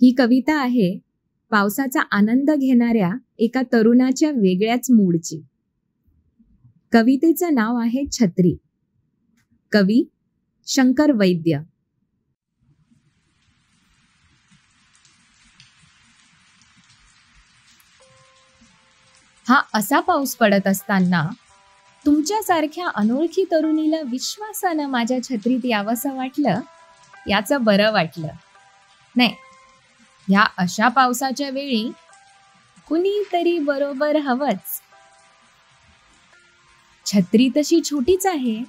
ही कविता आहे पावसाचा आनंद घेणाऱ्या एका तरुणाच्या वेगळ्याच मूडची. कवितेचं नाव आहे छत्री. कवी शंकर वैद्य. हा असा पाऊस पडत असताना तुमच्यासारख्या अनोळखी तरुणीला विश्वासानं माझ्या छत्रीत यावंसं वाटलं याचं बरं वाटलं. नाही ह्या अशा पावसाच्या वेळी कुणीतरी बरोबर हवंच. छत्री तशी छोटीच आहे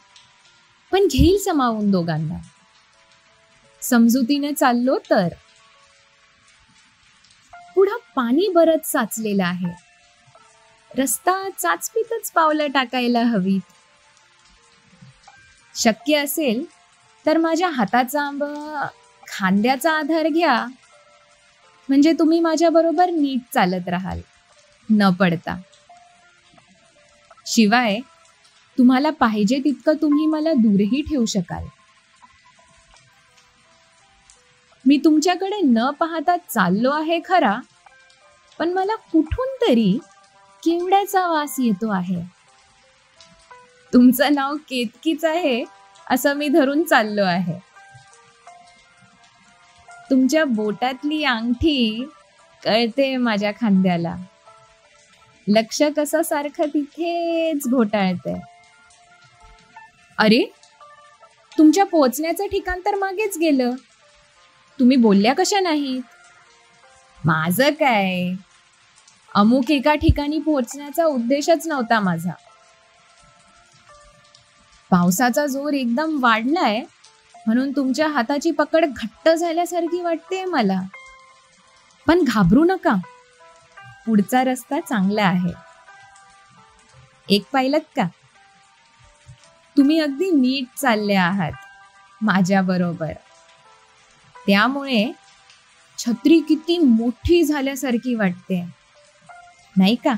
पण घेईल समावून दोघांना. समजुतीने चाललो तर. पुढं पाणी बरंच साचलेलं आहे. रस्ता चाचपीतच पावलं टाकायला हवीत. शक्य असेल तर माझ्या हाताचा आंब खांद्याचा आधार घ्या. म्हणजे तुम्ही माझ्याबरोबर नीट चालत राहाल. न पडता. शिवाय तुम्हाला पाहिजे तितकं तुम्ही मला दूरही ठेवू शकाल. मी तुमच्याकडे न पाहता चाललो आहे खरा पण मला कुठून तरी केवड्याचा वास येतो आहे. तुमचं नाव केतकीच आहे असं मी धरून चाललो आहे. तुमच्या बोटातली अंगठी कळते माझ्या खांद्याला. लक्ष कसं सारखं तिथेच घोटाळते अरे तुमच्या पोचण्याचं ठिकाण तर मागेच गेलं. तुम्ही बोलल्या कशा नाहीत? माझं काय? अमुक एका ठिकाणी पोहोचण्याचा उद्देशच नव्हता माझा. पावसाचा जोर एकदम वाढलाय. म्हणून तुमच्या हाताची पकड घट्ट झाल्यासारखी वाटते मला. पण घाबरू नका. पुढचा रस्ता चांगला आहे. एक पाहिलत का? तुम्ही अगदी नीट चालले आहात माझ्या बरोबर त्यामुळे छत्री किती मोठी झाल्यासारखी वाटते. नाही का?